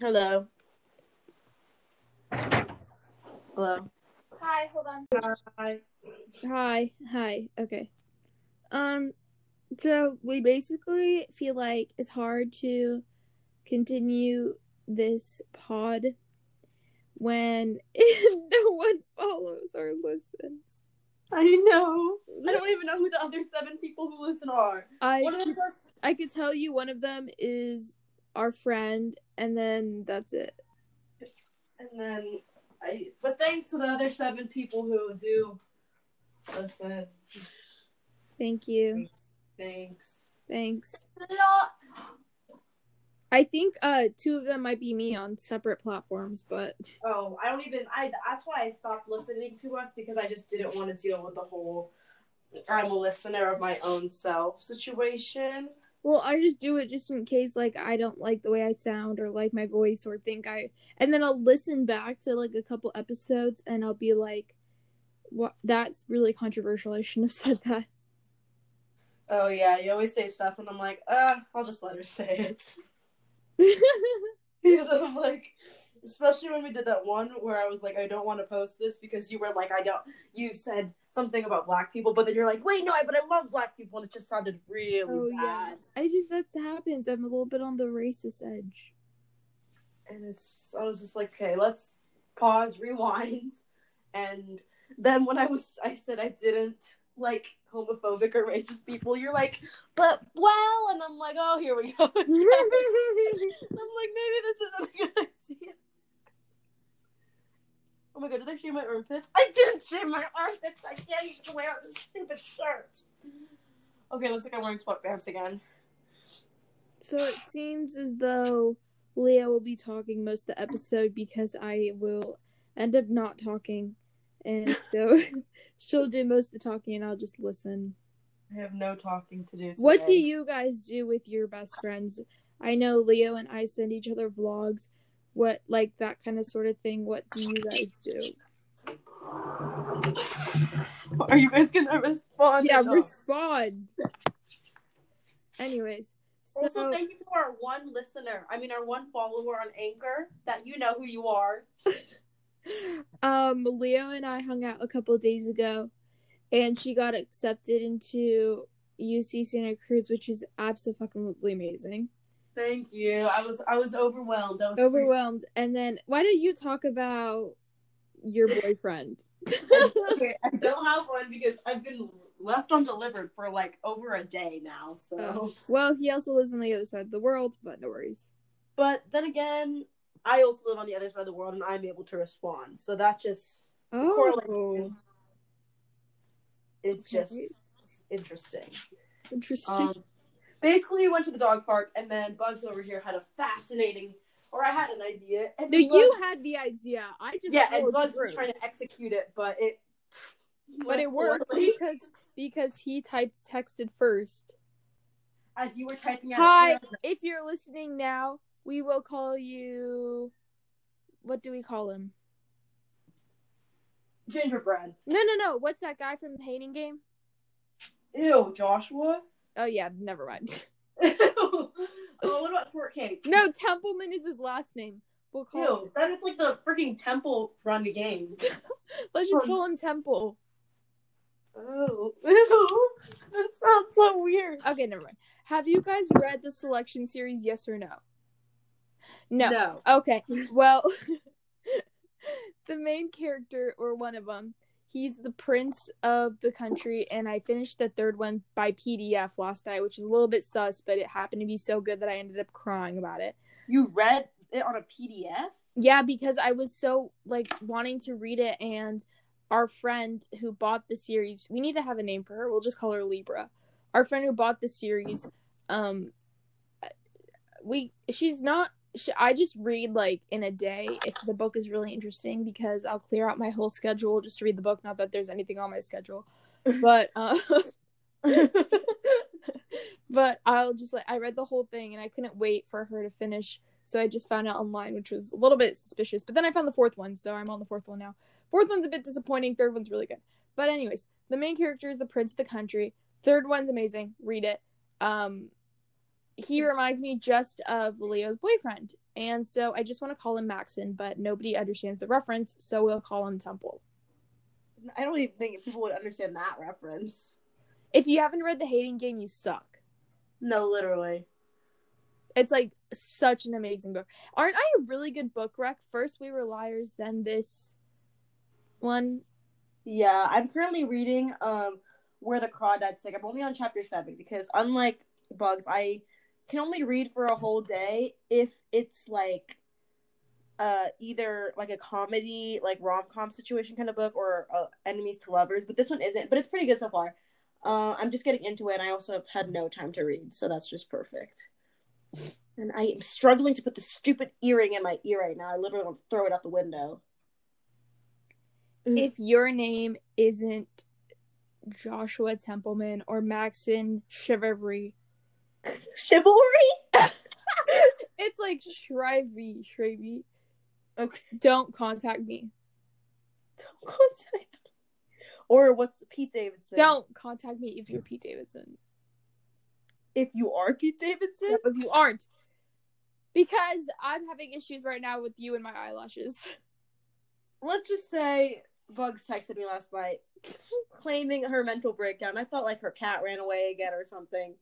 Hello. Hello. Hi, hold on. Hi. Hi, hi. Okay. Um so we basically feel like it's hard to continue this pod when no one follows or listens. I know. I don't even know who the other seven people who listen are. I What is could, our- I could tell you one of them is our friend and then that's it. And then I. But thanks to the other seven people who do listen. Thank you. Thanks. Thanks. I think uh two of them might be me on separate platforms, but Oh, I don't even. I. That's why I stopped listening to us because I just didn't want to deal with the whole. I'm a listener of my own self situation. Well, I just do it just in case like I don't like the way I sound or like my voice or think I and then I'll listen back to like a couple episodes and I'll be like what that's really controversial. I shouldn't have said that. Oh yeah, you always say stuff, and I'm like, uh, I'll just let her say it. Because I'm like, especially when we did that one where I was like, I don't want to post this because you were like, I don't. You said something about black people, but then you're like, wait, no, I but I love black people, and it just sounded really oh yeah. bad. I just that happens. I'm a little bit on the racist edge. And it's, I was just like, okay, let's pause, rewind, and then when I was, I said I didn't like homophobic or racist people. You're like, but well, and I'm like, oh, here we go. I'm like, maybe this isn't a good idea. Oh my god, did I shave my armpits? I didn't shave my armpits. I can't even wear this stupid shirt. Okay, looks like I'm wearing sweatpants again. So it seems as though Leah will be talking most of the episode because I will end up not talking. And so she'll do most of the talking and I'll just listen. I have no talking to do. Today. What do you guys do with your best friends? I know Leo and I send each other vlogs. What like that kind of sort of thing. What do you guys do? Are you guys gonna respond? Yeah, respond. Anyways, so Also, thank you to our one listener. I mean, our one follower on Anchor. That you know who you are. um Leo and I hung out a couple days ago and she got accepted into UC Santa Cruz, which is absolutely amazing. Thank you. I was I was overwhelmed. I was Overwhelmed. And then why don't you talk about your boyfriend? okay, I don't have one because I've been left undelivered for like over a day now. So, Oh. well, he also lives on the other side of the world, but no worries. but then again, I also live on the other side of the world, and I'm able to respond. So that just Oh, correlation is Okay. just interesting. interesting. Um, basically, we went to the dog park, and then Bugs over here had a fascinating, or I had an idea. And no, then you had the idea. I just yeah, and Bugs through. was trying to execute it, but it. but it worked poorly. because because he typed texted first. as you were typing out. Hi, if you're listening now, we will call you. What do we call him? gingerbread. No, no, no. What's that guy from the hating game? Ew, Joshua. Oh yeah, never mind. oh, what about Fort Cake? No, Templeman is his last name. We'll call. Ew, then it's like the freaking temple run game. Let's just call him Temple. Oh, ew, that sounds so weird. Okay, never mind. Have you guys read the selection series? Yes or no? No. No. Okay. Well, the main character or one of them, he's the prince of the country, and I finished the third one by PDF last night, which is a little bit sus, but it happened to be so good that I ended up crying about it. You read it on a PDF? Yeah, because I was so like wanting to read it, and our friend who bought the series, we need to have a name for her. We'll just call her Libra. Our friend who bought the series, um, we she's not. I just read like in a day if the book is really interesting because I'll clear out my whole schedule just to read the book. Not that there's anything on my schedule, but uh, but I'll just like I read the whole thing and I couldn't wait for her to finish. So I just found out online, which was a little bit suspicious. But then I found the fourth one, so I'm on the fourth one now. Fourth one's a bit disappointing. Third one's really good. But anyways, the main character is the prince of the country. Third one's amazing. Read it. Um, he reminds me just of Leo's boyfriend. And so I just want to call him Maxon, but nobody understands the reference, so we'll call him Temple. I don't even think people would understand that reference. If you haven't read The Hating Game, you suck. No, literally. It's like such an amazing book. Aren't I a really good book rec? First We Were Liars, then this one. Yeah, I'm currently reading um Where the Crawdads Sing. I'm only on chapter seven because unlike Bugs, I can only read for a whole day if it's like uh either like a comedy like rom-com situation kind of book or uh, enemies to lovers but this one isn't but it's pretty good so far. Uh i'm just getting into it. And i also have had no time to read so that's just perfect. And i am struggling to put the stupid earring in my ear right now. I literally want to throw it out the window. If your name isn't Joshua Templeman or Maxon Chivalry, chivalry it's like Shrivey, Shrivey. okay Don't contact me. don't contact me. or what's pete davidson Don't contact me if you're Pete Davidson. if you are pete davidson If you aren't. Because I'm having issues right now with you and my eyelashes. let's just say Bugs texted me last night claiming her mental breakdown. I thought like her cat ran away again or something.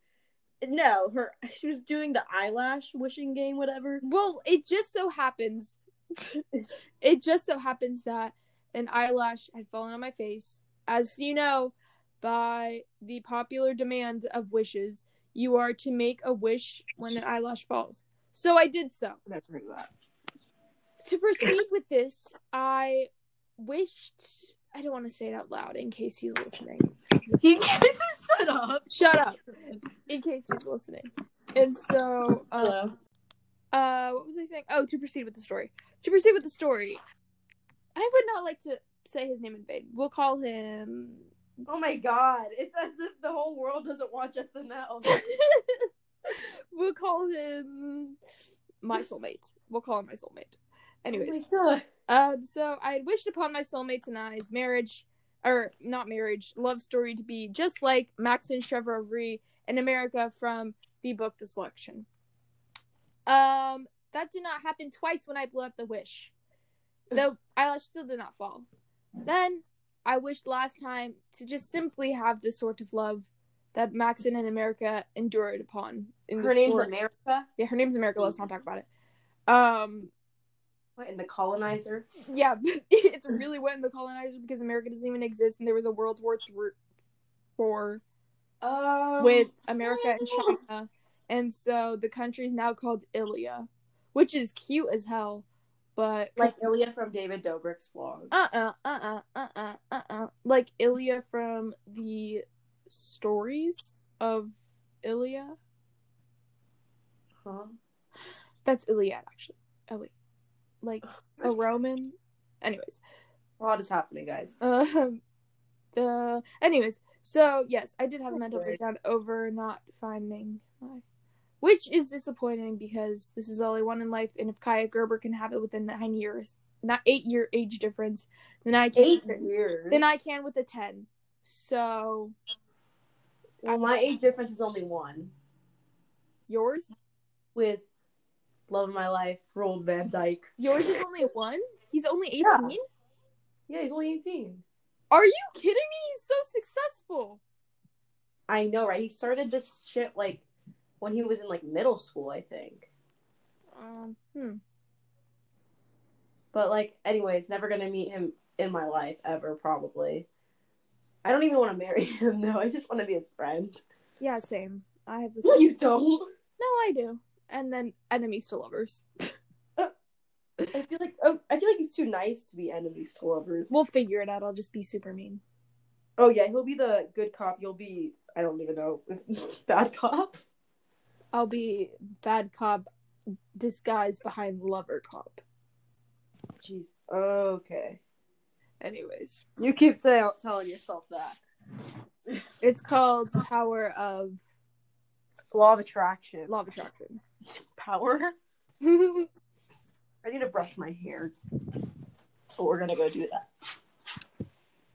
No, her she was doing the eyelash wishing game, whatever. Well, it just so happens it just so happens that an eyelash had fallen on my face. As you know, by the popular demand of wishes, you are to make a wish when an eyelash falls. So I did so. Never heard that. To proceed with this, I wished I don't want to say it out loud in case he's listening. He can't shut up. Shut up. In case he's listening. And so um, Hello. uh what was I saying? Oh, to proceed with the story. To proceed with the story. I would not like to say his name in vain. We'll call him Oh my god! It's as if the whole world doesn't watch SNL. we'll call him my soulmate. We'll call him my soulmate. Anyways, Oh my god. um, so I had wished upon my soulmate and I's marriage, or not marriage, love story to be just like Max and Chevrolet in America from the book The Selection. Um, that did not happen twice when I blew up the wish. Though eyelash still did not fall. Then I wished last time to just simply have the sort of love that Maxon and in America endured upon. In Her name's. America. Yeah, her name's America. Let's not talk about it. Um, what in the colonizer? Yeah, it's really wet in the colonizer because America doesn't even exist, and there was a World War Three, four, um, with America and China, and so the country is now called Illéa, which is cute as hell, but like Ilia from David Dobrik's vlogs. Uh uh-uh, uh uh uh uh uh uh like Ilia from the stories of Ilia. Huh? That's Iliad, actually. Oh wait like a Roman. Anyways, A lot is happening, guys. Um. Uh. Anyways, so yes, I did have a mental Right. breakdown over not finding my, which is disappointing because this is all I want in life, and if Kaia Gerber can have it within nine years, not eight year age difference, then I can. Eight years. Then I can with a ten. So Well, my age difference is only one. yours, With Love of My Life, Ruel Van Dijk. yours is only one. He's only eighteen. Yeah, he's only 18. Are you kidding me? He's so successful. I know, right? He started this shit like when he was in like middle school, I think. Um. Hmm. But like, anyways, never gonna meet him in my life ever, probably. I don't even want to marry him though. I just want to be his friend. Yeah. Same. I have this. No, you don't. No, I do. And then enemies to lovers. I feel like oh, I feel like he's too nice to be enemies to lovers. We'll figure it out. I'll just be super mean. oh yeah, he'll be the good cop. You'll be I don't even know bad cop. I'll be bad cop disguised behind lover cop. Jeez. Okay. Anyways, You keep say- telling yourself that. it's called Power of Law of attraction. Law of Attraction. Power. I need to brush my hair. So we're gonna go do that.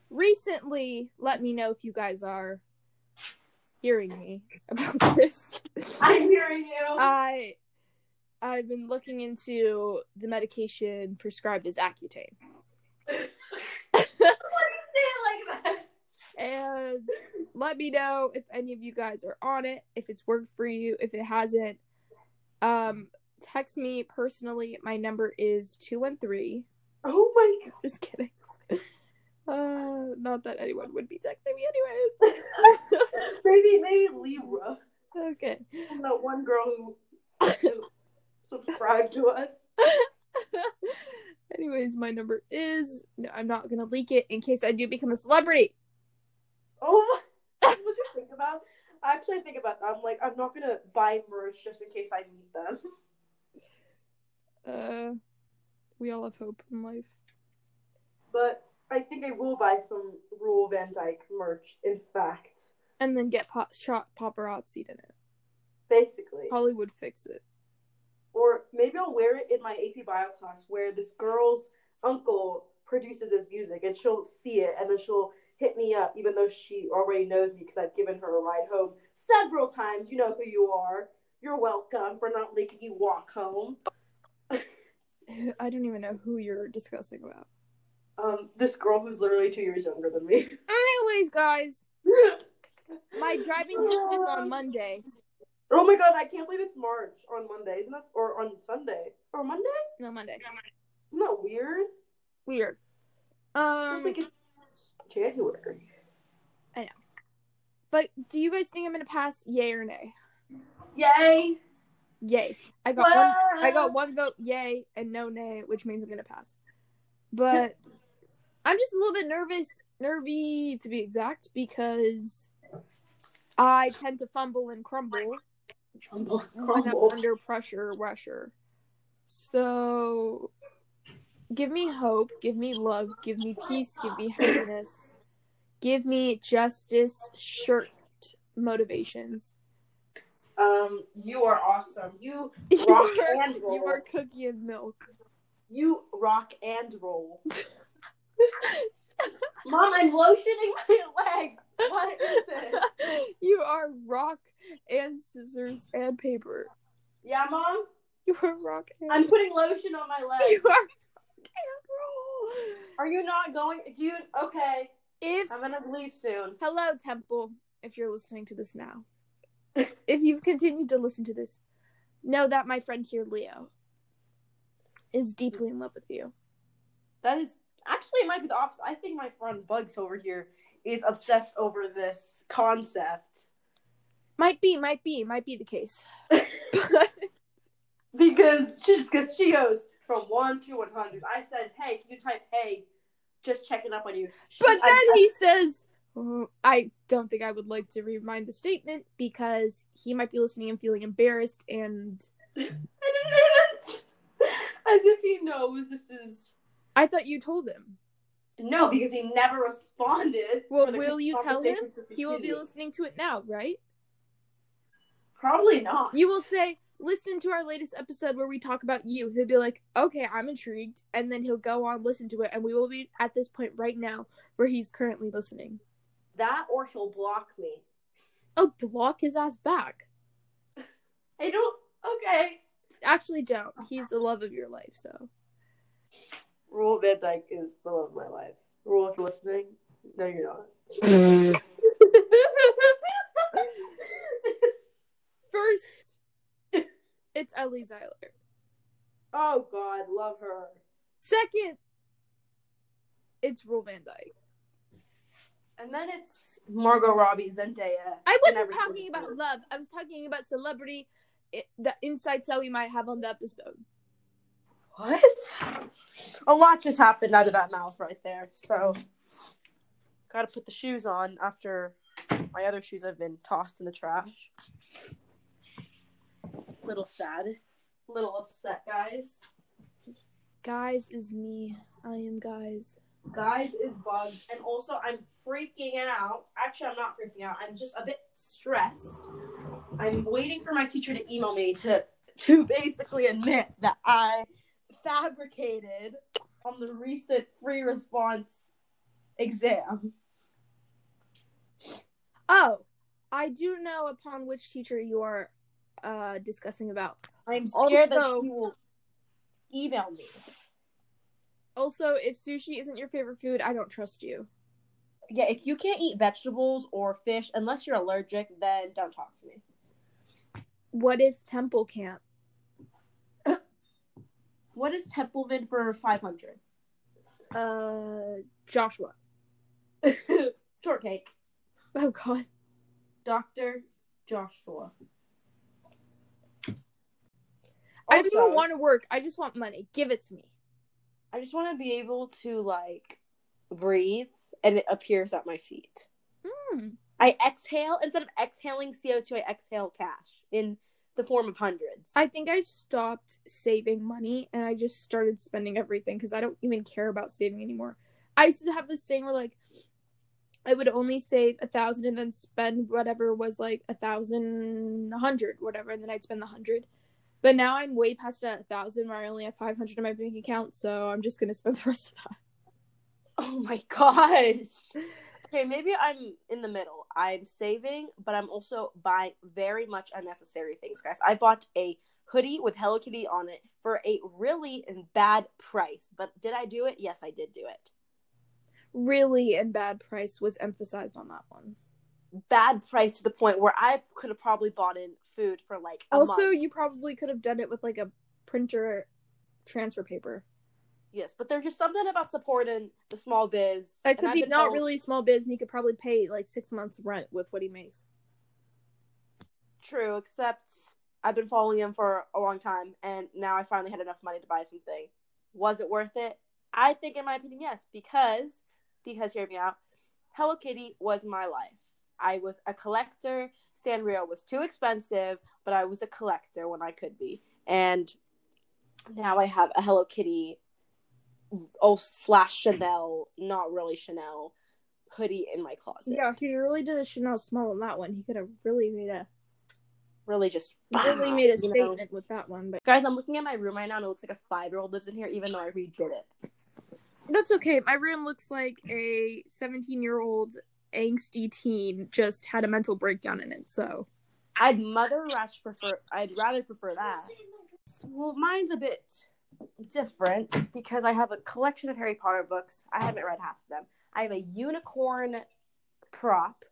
Recently, let me know if you guys are hearing me about this. I'm hearing you. I I've been looking into the medication prescribed as Accutane. Why do you say it like that? And let me know if any of you guys are on it, if it's worked for you, if it hasn't. Um text me personally. My number is 213 Oh my god. Just kidding. Uh, not that anyone would be texting me anyways. maybe maybe Libra. okay. That one girl who subscribed to us. anyways, my number is. No, I'm not gonna leak it in case I do become a celebrity. Oh my what you think about? Actually I think about that. I'm like, I'm not gonna buy merch just in case I meet them. Uh, we all have hope in life. But I think I will buy some Ruel Van Dijk merch, in fact. And then get pop- shot paparazzi in it. Basically. Hollywood fix it. Or maybe I'll wear it in my AP bio class where this girl's uncle produces his music and she'll see it and then she'll hit me up even though she already knows me because I've given her a ride home several times. You know who you are. You're welcome for not making you walk home. I don't even know who you're discussing about. Um, this girl who's literally two years younger than me. Anyways, guys, my driving test is on Monday. Oh my god, I can't believe it's March on Monday, isn't that? Or on Sunday. Or Monday? No, Monday. Isn't that weird? Weird. Um, think it's January. I know. But do you guys think I'm gonna pass? Yay or nay? Yay! Yay. I got one. I got one vote yay and no nay, which means I'm gonna pass. But I'm just a little bit nervous, nervy to be exact, because I tend to fumble and crumble Crumble, crumble. under pressure, rusher. So give me hope, give me love, give me peace, give me happiness, give me justice, shirt motivations. Um, you are awesome. You You are, and roll. you are cookie and milk. You rock and roll. Mom, I'm lotioning my legs. What is this? you are rock and scissors and paper. Yeah, Mom? You are rock and I'm putting lotion on my legs. you are rock and roll. Are you not going? Do you? Okay. If I'm gonna leave soon. hello Temple, if you're listening to this now, if you've continued to listen to this, know that my friend here, Leo, is deeply in love with you. That is actually it might be the opposite. I think my friend Bugs over here is obsessed over this concept Might be, might be, might be the case. Because she just gets she goes from one to one hundred. I said, "Hey, can you type hey?" Just checking up on you. She- But then I- he says, "Oh, I don't think I would like to remind the statement because he might be listening and feeling embarrassed and I as if he knows this is I thought you told him. no because he never responded. Well, will you tell him? He will be listening to it now, right? Probably not. You will say, listen to our latest episode where we talk about you. He'll be like, okay, I'm intrigued. And then he'll go on, listen to it. And we will be at this point right now where he's currently listening. that or he'll block me. Oh, block his ass back. I don't. Okay. Actually, don't. He's the love of your life, so. Ruel Van Dijk is the love of my life. Ruel, if you're listening, no, you're not. First, it's Ellie Zeiler. oh God, love her. Second, it's Ruel Van Dijk. And then it's Margot Robbie, Zendaya. I wasn't talking about else. love. I was talking about celebrity, i the insights that we might have on the episode. What? A lot just happened out of that mouth right there. So, gotta put the shoes on after my other shoes have been tossed in the trash. Little sad. Little upset, guys. Guys is me. I am guys. Guys is bugs, And also, I'm freaking out. Actually, I'm not freaking out. I'm just a bit stressed. I'm waiting for my teacher to email me to to basically admit that I fabricated on the recent free response exam. Oh, I do know upon which teacher you are uh discussing about. I'm scared that Also- she will email me. Also, if sushi isn't your favorite food, I don't trust you. Yeah, if you can't eat vegetables or fish unless you're allergic, then don't talk to me. What if Temple can't? What is Templeman for 500? Uh, Joshua. Shortcake. Oh God. Dr. Joshua. I don't even want to work. I just want money. Give it to me. I just want to be able to like breathe and it appears at my feet. Hmm. I exhale instead of exhaling CO2, I exhale cash in the form of hundreds. I think I stopped saving money and I just started spending everything because I don't even care about saving anymore. I used to have this thing where like I would only save a thousand and then spend whatever was like a thousand, a hundred, whatever, and then I'd spend the hundred. But now I'm way past a thousand where I only have five hundred in my bank account, so I'm just gonna spend the rest of that. oh my gosh. Okay, maybe I'm in the middle. I'm saving, but I'm also buying very much unnecessary things, guys. I bought a hoodie with Hello Kitty on it for a really bad price. But did I do it? Yes, I did do it. Really and bad price was emphasized on that one. Bad price to the point where I could have probably bought in food for like a Also, month. you probably could have done it with like a printer transfer paper. Yes, but there's just something about supporting the small biz. Except I've he's not told- really small biz, and he could probably pay like six months rent with what he makes. True, except I've been following him for a long time, and now I finally had enough money to buy something. Was it worth it? I think, in my opinion, yes, because because hear me out. Hello Kitty was my life. I was a collector. Sanrio was too expensive, but I was a collector when I could be, and now I have a Hello Kitty, oh slash Chanel, not really Chanel, hoodie in my closet. Yeah, he really did a Chanel small on that one. He could have really made a really just really made a you know? statement with that one, but Guys, I'm looking at my room right now and it looks like a five year old lives in here, even though I redid it. that's okay. My room looks like a 17 year old angsty teen just had a mental breakdown in it. So I'd mother rush prefer I'd rather prefer that. Well, mine's a bit different because I have a collection of Harry Potter books. I haven't read half of them. I have a unicorn prop,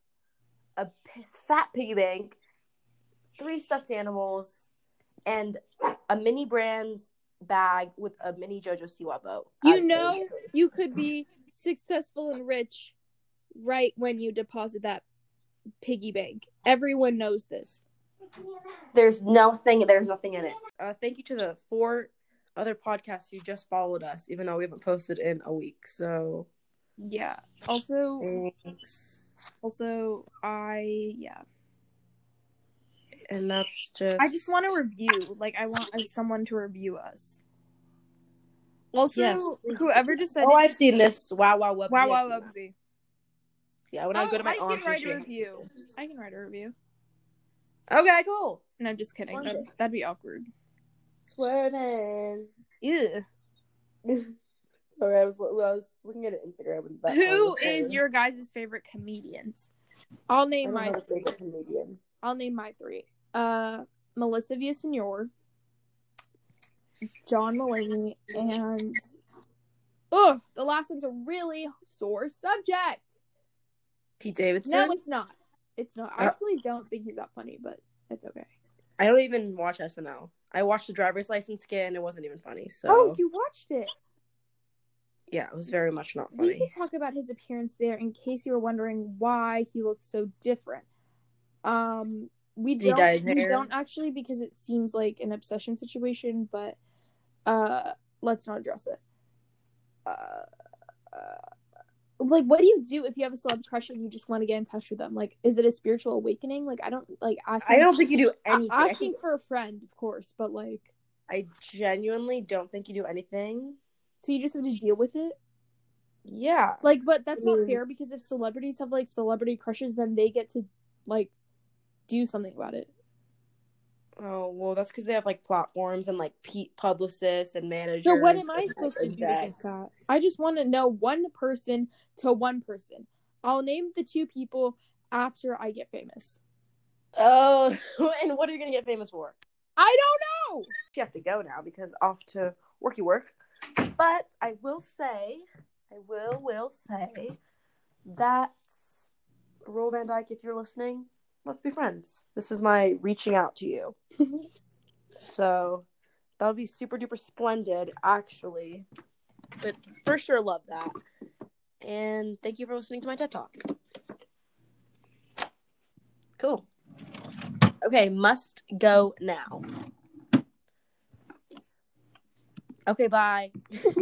a p- fat piggy bank, three stuffed animals, and a mini brands bag with a mini JoJo Siwa boat. You know- you could be successful and rich right when you deposit that piggy bank. Everyone knows this. There's nothing. There's nothing in it. Uh, thank you to the four other podcasts who just followed us, even though we haven't posted in a week. So Yeah. Also, thanks. also, I yeah. And that's just. I just want to review. Like, I want uh, someone to review us. Also, Yes. whoever decided. Oh, I've seen this. Wow, wow, whoopsie. wow, wow, seen that. Wubsy. Yeah, when I go to my Oh, I aunt's can write a review. I can write a review. Okay, cool. No, just kidding. Wonder. That'd, that'd be awkward. Swearing. Yeah. Sorry, I was I was looking at Instagram. And that Who was is your guys' favorite comedians? I'll name my. my favorite comedian? I'll name my three. Uh, Melissa Villasenor, John Mulaney, and oh, the last one's a really sore subject. Pete Davidson. No, it's not. It's not. I Uh, actually don't think he's that funny, but it's okay. I don't even watch SNL. I watched the driver's license skit and it wasn't even funny. So Oh, you watched it. yeah, it was very much not funny. We can talk about his appearance there in case you were wondering why he looked so different. Um, we don't, we don't actually because it seems like an obsession situation, but uh, let's not address it. Uh, uh, like, what do you do if you have a celeb crush and you just want to get in touch with them? Like, is it a spiritual awakening? Like, I don't like asking. I don't think you do anything. Asking for a friend, of course, but like, I genuinely don't think you do anything. so you just have to deal with it. Yeah. Like, but that's I not mm. fair because if celebrities have like celebrity crushes, then they get to like do something about it. Oh well, that's because they have like platforms and like pe- publicists and managers. So what am I supposed to do against that? I just want to know one person to one person. I'll name the two people after I get famous. Oh, and what are you gonna get famous for? I don't know. You have to go now because off to worky work. But I will say, I will will say that Ruel Van Dijk, if you're listening, let's be friends. This is my reaching out to you. so that would be super duper splendid, actually. But for sure, love that. And thank you for listening to my TED Talk. Cool. Okay, must go now. Okay, bye.